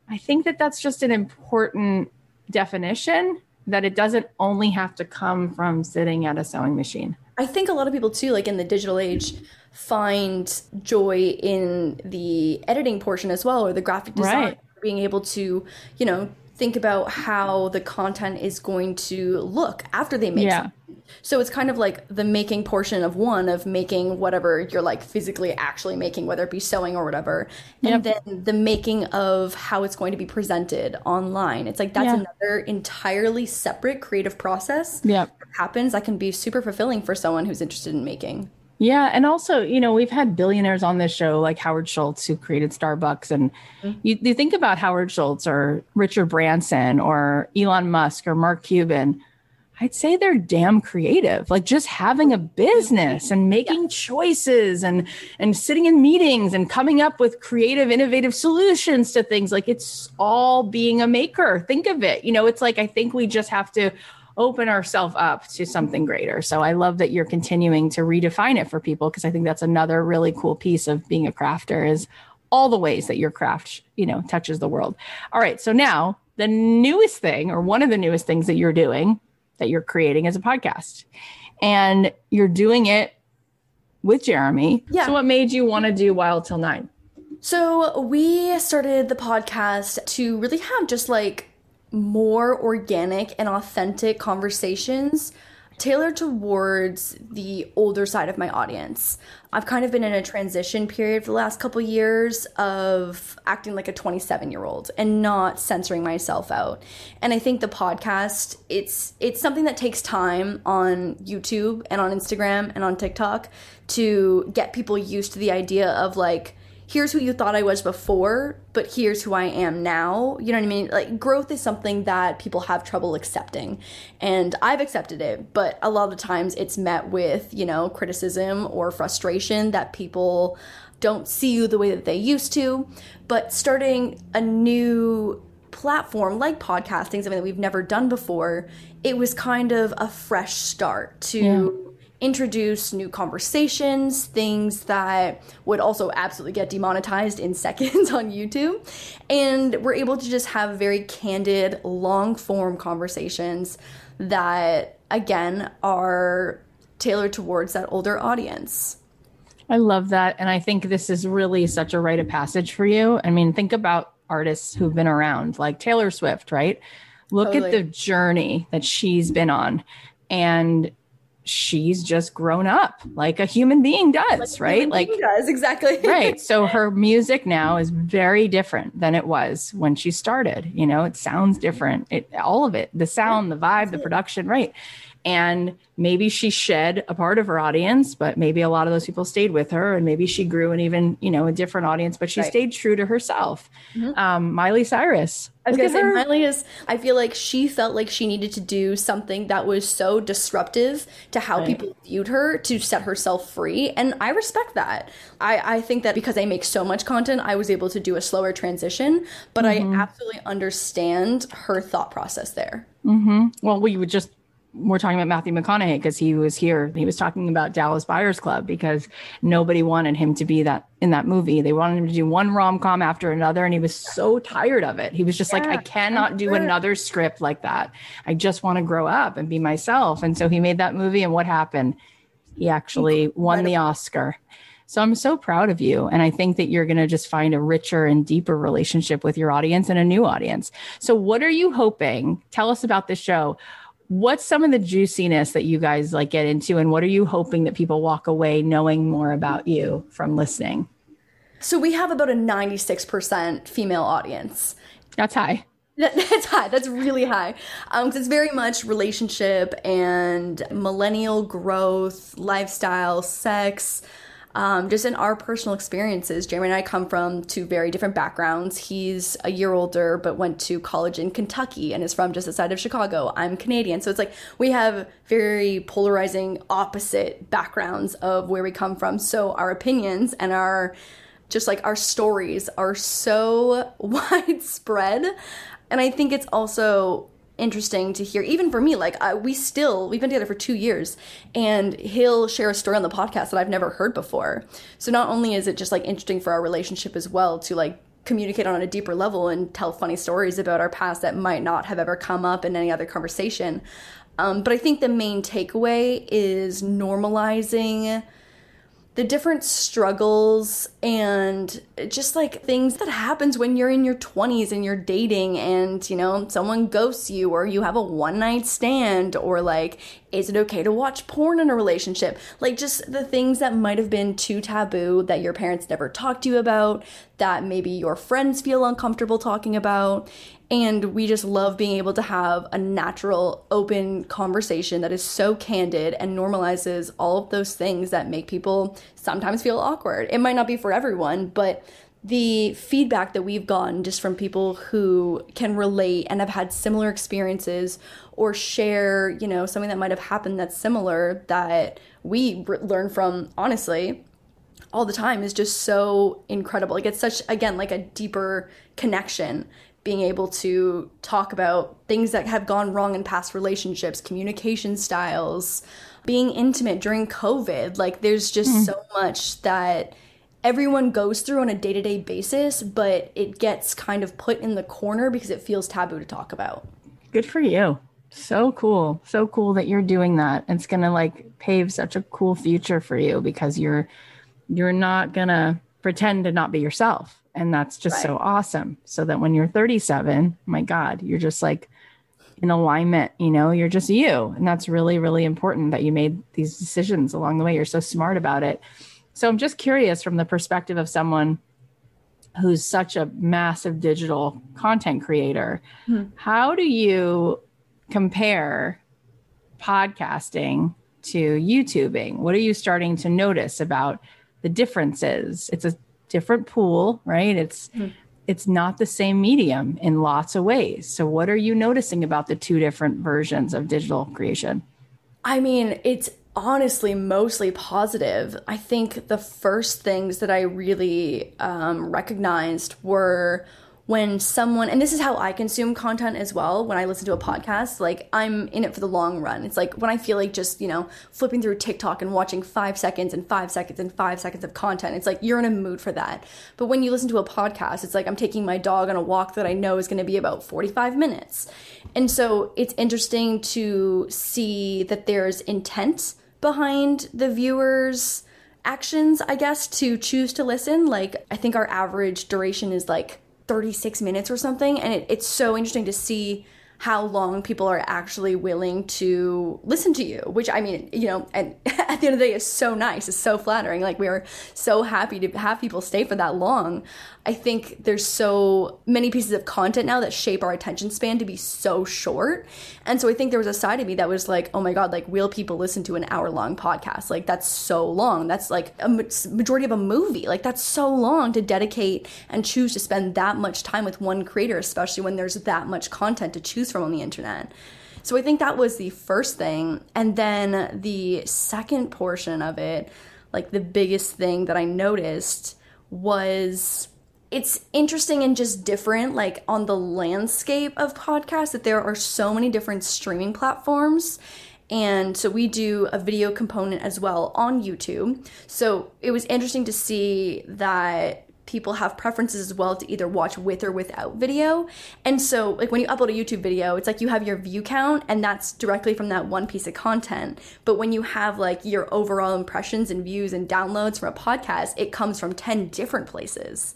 i think that that's just an important definition that it doesn't only have to come from sitting at a sewing machine. I think a lot of people too like in the digital age find joy in the editing portion as well or the graphic design. Right. Being able to, you know, think about how the content is going to look after they make Yeah. something. So it's kind of like the making portion of one of making whatever you're like physically actually making, whether it be sewing or whatever. And then the making of how it's going to be presented online. It's like that's Yeah. another entirely separate creative process Yeah. that happens that can be super fulfilling for someone who's interested in making. Yeah, and also, you know, we've had billionaires on this show like Howard Schultz, who created Starbucks, and mm-hmm. you, you think about Howard Schultz or Richard Branson or Elon Musk or Mark Cuban. I'd say they're damn creative. Like just having a business and making choices and and sitting in meetings and coming up with creative, innovative solutions to things. Like it's all being a maker. Think of it. You know, it's like I think we just have to open ourselves up to something greater. So I love that you're continuing to redefine it for people because I think that's another really cool piece of being a crafter is all the ways that your craft, you know, touches the world. All right, so now the newest thing or one of the newest things that you're doing that you're creating is a podcast. And you're doing it with Jeremy. Yeah. So what made you want to do Wild Til 9? So we started the podcast to really have just like more organic and authentic conversations tailored towards the older side of my audience. I've kind of been in a transition period for the last couple years of acting like a 27 year old and not censoring myself out. And I think the podcast it's it's something that takes time on YouTube and on Instagram and on TikTok to get people used to the idea of like here's who you thought I was before, but here's who I am now. You know what I mean? Like growth is something that people have trouble accepting. And I've accepted it, but a lot of times it's met with, you know, criticism or frustration that people don't see you the way that they used to. But starting a new platform like podcasting, something that we've never done before, it was kind of a fresh start to introduce new conversations, things that would also absolutely get demonetized in seconds on YouTube. And we're able to just have very candid, long form conversations that, again, are tailored towards that older audience. I love that. And I think this is really such a rite of passage for you. I mean, think about artists who've been around, like Taylor Swift, right? Look totally. at the journey that she's been on. And she's just grown up like a human being does, like right? like does exactly. right. So her music now is very different than it was when she started. You know, it sounds different. It all of it, the sound, the vibe, the production, right? And maybe she shed a part of her audience but maybe a lot of those people stayed with her and maybe she grew an even you know a different audience but she right. stayed true to herself mm-hmm. um, miley cyrus I was gonna say Miley is. I feel like she felt like she needed to do something that was so disruptive to how right. people viewed her to set herself free, and I respect that. I I think that because I make so much content, I was able to do a slower transition, but mm-hmm. I absolutely understand her thought process there. Mm-hmm. Well, we would just we're talking about Matthew McConaughey because he was here. He was talking about Dallas Buyers Club because nobody wanted him to be that in that movie. They wanted him to do one rom com after another, and he was so tired of it. He was just yeah, like, I cannot do another script like that. I just want to grow up and be myself. And so he made that movie. And what happened? He actually won the Oscar. So I'm so proud of you. And I think that you're going to just find a richer and deeper relationship with your audience and a new audience. So, what are you hoping? Tell us about the show what's some of the juiciness that you guys like get into and what are you hoping that people walk away knowing more about you from listening? So we have about a 96% female audience. That's high. That's high. That's really high. Um, it's very much relationship and millennial growth lifestyle sex um, just in our personal experiences, Jeremy and I come from two very different backgrounds. He's a year older, but went to college in Kentucky and is from just outside of Chicago. I'm Canadian. So it's like we have very polarizing opposite backgrounds of where we come from. So our opinions and our just like our stories are so widespread. And I think it's also interesting to hear even for me like we still we've been together for two years and he'll share a story on the podcast that i've never heard before. So not only is it just like interesting for our relationship as well to like communicate on a deeper level and tell funny stories about our past that might not have ever come up in any other conversation um, but i think the main takeaway is normalizing the different struggles and just like things that happens when you're in your 20s and you're dating and you know someone ghosts you or you have a one night stand or like is it okay to watch porn in a relationship like just the things that might have been too taboo that your parents never talked to you about that maybe your friends feel uncomfortable talking about and we just love being able to have a natural, open conversation that is so candid and normalizes all of those things that make people sometimes feel awkward. It might not be for everyone, but the feedback that we've gotten just from people who can relate and have had similar experiences or share, you know, something that might have happened that's similar that we learn from, honestly, all the time is just so incredible. Like, it's such, again, like a deeper connection being able to talk about things that have gone wrong in past relationships, communication styles, being intimate during COVID. Like, there's just mm. so much that everyone goes through on a day to day basis, but it gets kind of put in the corner because it feels taboo to talk about. Good for you. So cool. So cool that you're doing that. It's going to like pave such a cool future for you because you're you're not going to pretend to not be yourself and that's just right. so awesome. So that when you're 37, my God, you're just like in alignment, you know, you're just you. And that's really, really important that you made these decisions along the way. You're so smart about it. So I'm just curious from the perspective of someone who's such a massive digital content creator, hmm how do you compare podcasting to YouTubing? What are you starting to notice about the differences? It's a different pool, right? It's mm. it's not the same medium in lots of ways. So what are you noticing about the two different versions of digital creation? I mean, it's honestly mostly positive. I think the first things that I really um, recognized were when someone and this is how I consume content as well when I listen to a podcast like I'm in it for the long run. It's like when I feel like just you know flipping through TikTok and watching 5 seconds and 5 seconds and 5 seconds of content it's like you're in a mood for that. But when you listen to a podcast it's like I'm taking my dog on a walk that I know is going to be about 45 minutes. And so it's interesting to see that there's intent behind the viewers actions I guess to choose to listen like I think our average duration is like 36 minutes or something. And it, it's so interesting to see how long people are actually willing to listen to you, which I mean, you know, and at the end of the day is so nice, it's so flattering. Like we are so happy to have people stay for that long. I think there's so many pieces of content now that shape our attention span to be so short. And so I think there was a side of me that was like, oh my God, like, will people listen to an hour long podcast? Like, that's so long. That's like a majority of a movie. Like, that's so long to dedicate and choose to spend that much time with one creator, especially when there's that much content to choose from on the internet. So I think that was the first thing. And then the second portion of it, like the biggest thing that I noticed was it's interesting and just different like on the landscape of podcasts that there are so many different streaming platforms and so we do a video component as well on YouTube. So it was interesting to see that people have preferences as well to either watch with or without video. And so, like when you upload a YouTube video, it's like you have your view count, and that's directly from that one piece of content. But when you have like your overall impressions and views and downloads from a podcast, it comes from 10 different places.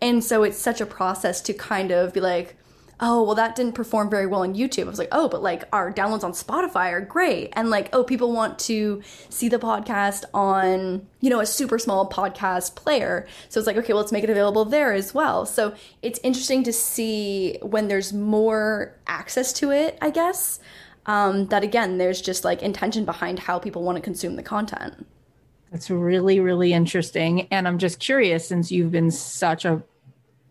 And so it's such a process to kind of be like, oh, well, that didn't perform very well on YouTube. I was like, oh, but like our downloads on Spotify are great. And like, oh, people want to see the podcast on, you know, a super small podcast player. So it's like, okay, well, let's make it available there as well. So it's interesting to see when there's more access to it, I guess. Um, that again, there's just like intention behind how people want to consume the content. That's really, really interesting. And I'm just curious since you've been such a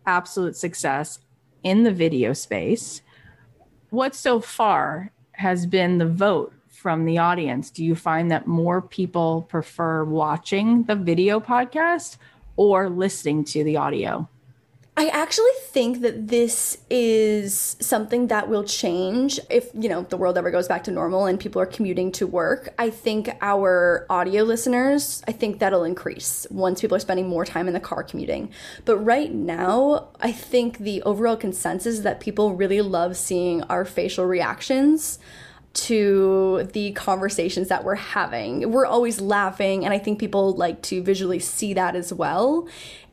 absolute success in the video space, what so far has been the vote from the audience? Do you find that more people prefer watching the video podcast or listening to the audio? I actually think that this is something that will change if, you know, the world ever goes back to normal and people are commuting to work. I think our audio listeners, I think that'll increase once people are spending more time in the car commuting. But right now, I think the overall consensus is that people really love seeing our facial reactions to the conversations that we're having. We're always laughing, and I think people like to visually see that as well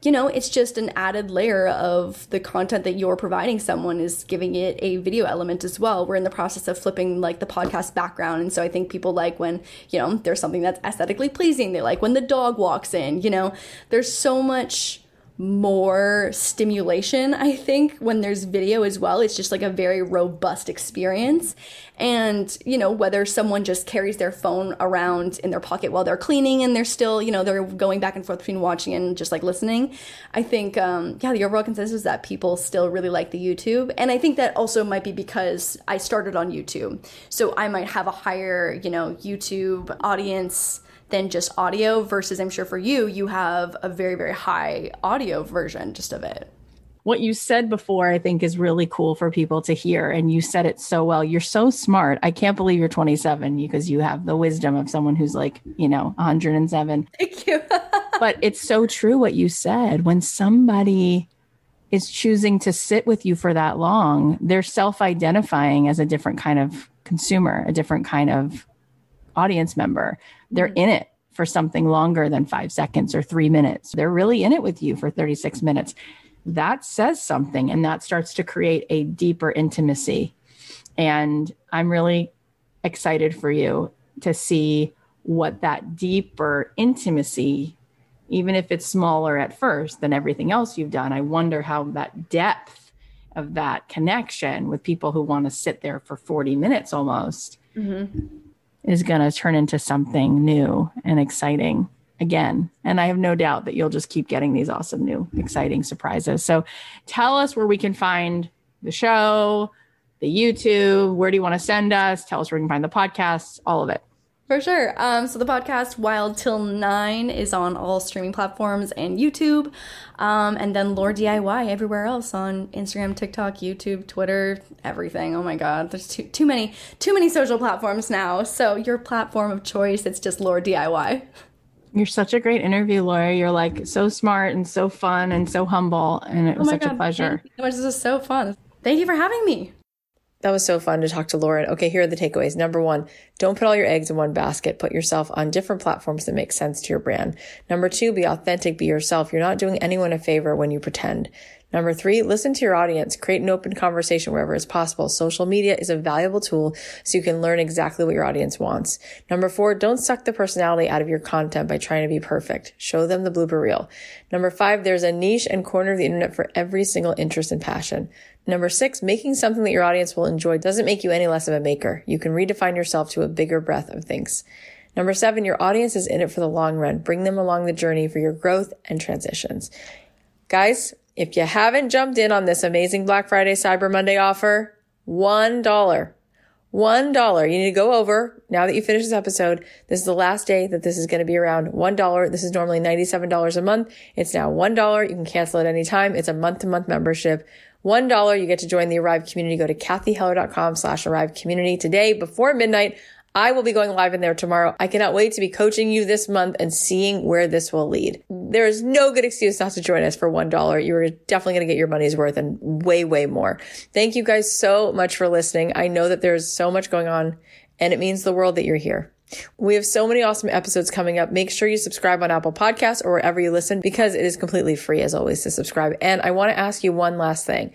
you know, it's just an added layer of the content that you're providing someone is giving it a video element as well. We're in the process of flipping like the podcast background. And so I think people like when, you know, there's something that's aesthetically pleasing. They like when the dog walks in, you know, there's so much more stimulation, I think, when there's video as well. It's just like a very robust experience. And, you know, whether someone just carries their phone around in their pocket while they're cleaning and they're still, you know, they're going back and forth between watching and just like listening, I think, um, yeah, the overall consensus is that people still really like the YouTube. And I think that also might be because I started on YouTube. So I might have a higher, you know, YouTube audience than just audio versus I'm sure for you you have a very very high audio version just of it. What you said before I think is really cool for people to hear and you said it so well. You're so smart. I can't believe you're 27 because you have the wisdom of someone who's like, you know, 107. Thank you. but it's so true what you said. When somebody is choosing to sit with you for that long, they're self identifying as a different kind of consumer, a different kind of audience member. They're mm-hmm. in it for something longer than five seconds or three minutes. They're really in it with you for 36 minutes. That says something and that starts to create a deeper intimacy. And I'm really excited for you to see what that deeper intimacy, even if it's smaller at first than everything else you've done, I wonder how that depth of that connection with people who want to sit there for 40 minutes almost. Mm-hmm is going to turn into something new and exciting again. And I have no doubt that you'll just keep getting these awesome, new, exciting surprises. So tell us where we can find the show, the YouTube. Where do you want to send us? Tell us where we can find the podcasts, all of it. For sure. Um, so the podcast Wild Til Nine is on all streaming platforms and YouTube. Um, and then LaurDIY everywhere else on Instagram, TikTok, YouTube, Twitter, everything. Oh my God, there's too too many too many social platforms now. So your platform of choice, it's just LaurDIY. You're such a great interview, Laura. You're like so smart and so fun and so humble, and it was oh such God, a pleasure. Thank you. This is so fun. Thank you for having me. That was so fun to talk to Lauren. Okay, here are the takeaways. Number one, don't put all your eggs in one basket. Put yourself on different platforms that make sense to your brand. Number two, be authentic, be yourself. You're not doing anyone a favor when you pretend. Number three, listen to your audience. Create an open conversation wherever it's possible. Social media is a valuable tool so you can learn exactly what your audience wants. Number four, don't suck the personality out of your content by trying to be perfect. Show them the blooper reel. Number five, there's a niche and corner of the internet for every single interest and passion. Number six, making something that your audience will enjoy doesn't make you any less of a maker. You can redefine yourself to a bigger breadth of things. Number seven, your audience is in it for the long run. Bring them along the journey for your growth and transitions. Guys, if you haven't jumped in on this amazing Black Friday Cyber Monday offer, $1. $1. You need to go over now that you finish this episode. This is the last day that this is going to be around $1. This is normally $97 a month. It's now $1. You can cancel at any time. It's a month to month membership. $1, you get to join the Arrive community. Go to cathyheller.com slash Arrive community today before midnight. I will be going live in there tomorrow. I cannot wait to be coaching you this month and seeing where this will lead. There is no good excuse not to join us for $1. You're definitely going to get your money's worth and way, way more. Thank you guys so much for listening. I know that there's so much going on and it means the world that you're here. We have so many awesome episodes coming up. Make sure you subscribe on Apple Podcasts or wherever you listen because it is completely free as always to subscribe. And I want to ask you one last thing.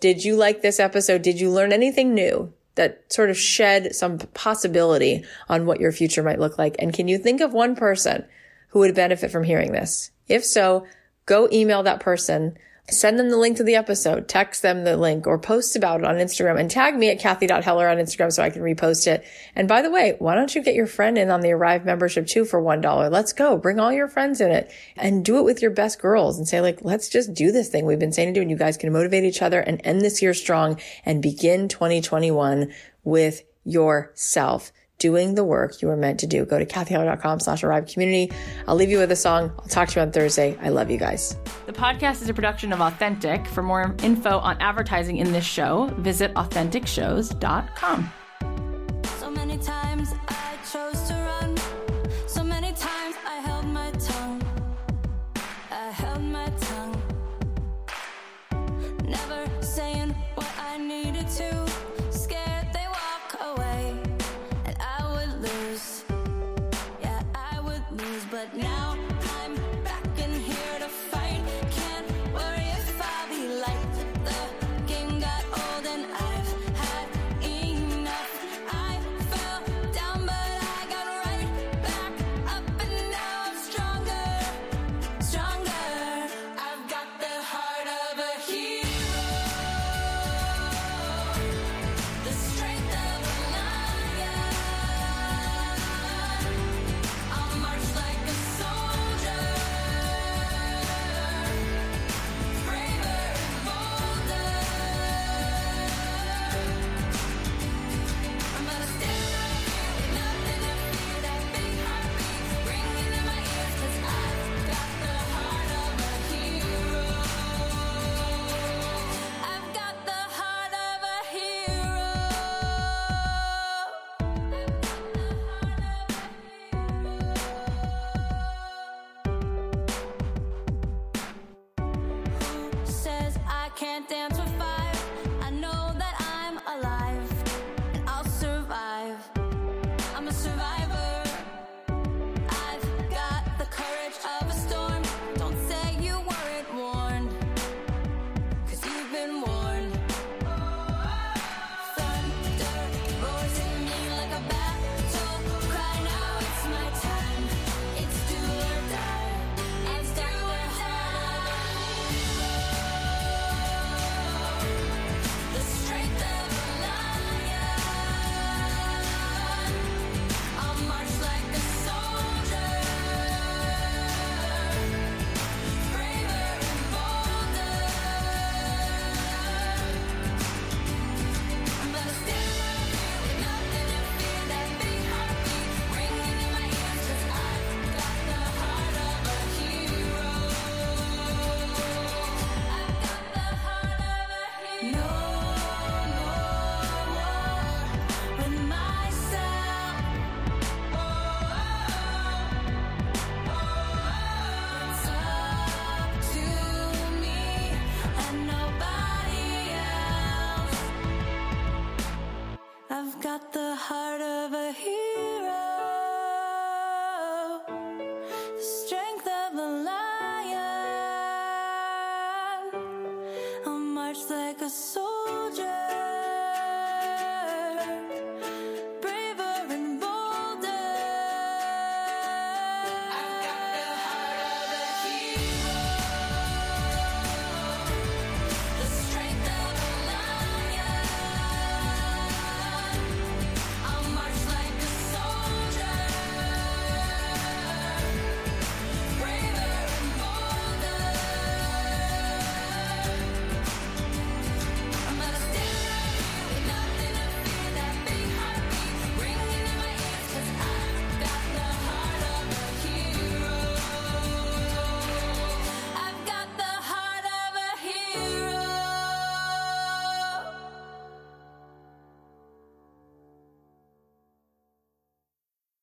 Did you like this episode? Did you learn anything new? That sort of shed some possibility on what your future might look like? And can you think of one person who would benefit from hearing this? If so, go email that person Send them the link to the episode, text them the link, or post about it on Instagram and tag me at Cathy.Heller on Instagram so I can repost it. And by the way, why don't you get your friend in on the Arrive membership too for $1? Let's go. Bring all your friends in it and do it with your best girls and say like, let's just do this thing we've been saying to do and you guys can motivate each other and end this year strong and begin 2021 with yourself doing the work you were meant to do. Go to cathyheller.com slash arrive community. I'll leave you with a song. I'll talk to you on Thursday. I love you guys. The podcast is a production of Authentic. For more info on advertising in this show, visit AuthenticShows.com. So many times I